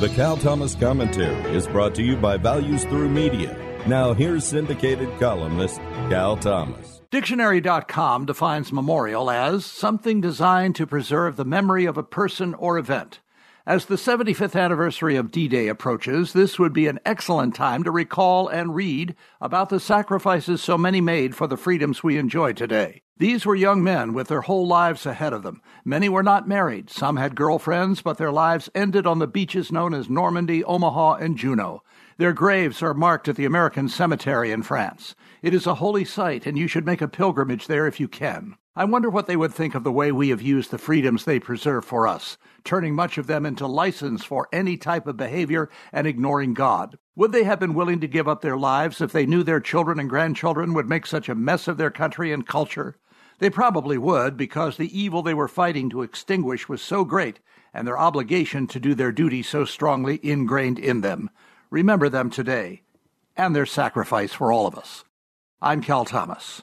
The Cal Thomas Commentary is brought to you by Values Through Media. Now here's syndicated columnist Cal Thomas. Dictionary.com defines memorial as something designed to preserve the memory of a person or event. As the 75th anniversary of D Day approaches, this would be an excellent time to recall and read about the sacrifices so many made for the freedoms we enjoy today. These were young men with their whole lives ahead of them. Many were not married, some had girlfriends, but their lives ended on the beaches known as Normandy, Omaha, and Juno. Their graves are marked at the American Cemetery in France. It is a holy site, and you should make a pilgrimage there if you can. I wonder what they would think of the way we have used the freedoms they preserve for us, turning much of them into license for any type of behavior and ignoring God. Would they have been willing to give up their lives if they knew their children and grandchildren would make such a mess of their country and culture? They probably would, because the evil they were fighting to extinguish was so great, and their obligation to do their duty so strongly ingrained in them. Remember them today, and their sacrifice for all of us. I'm Cal Thomas.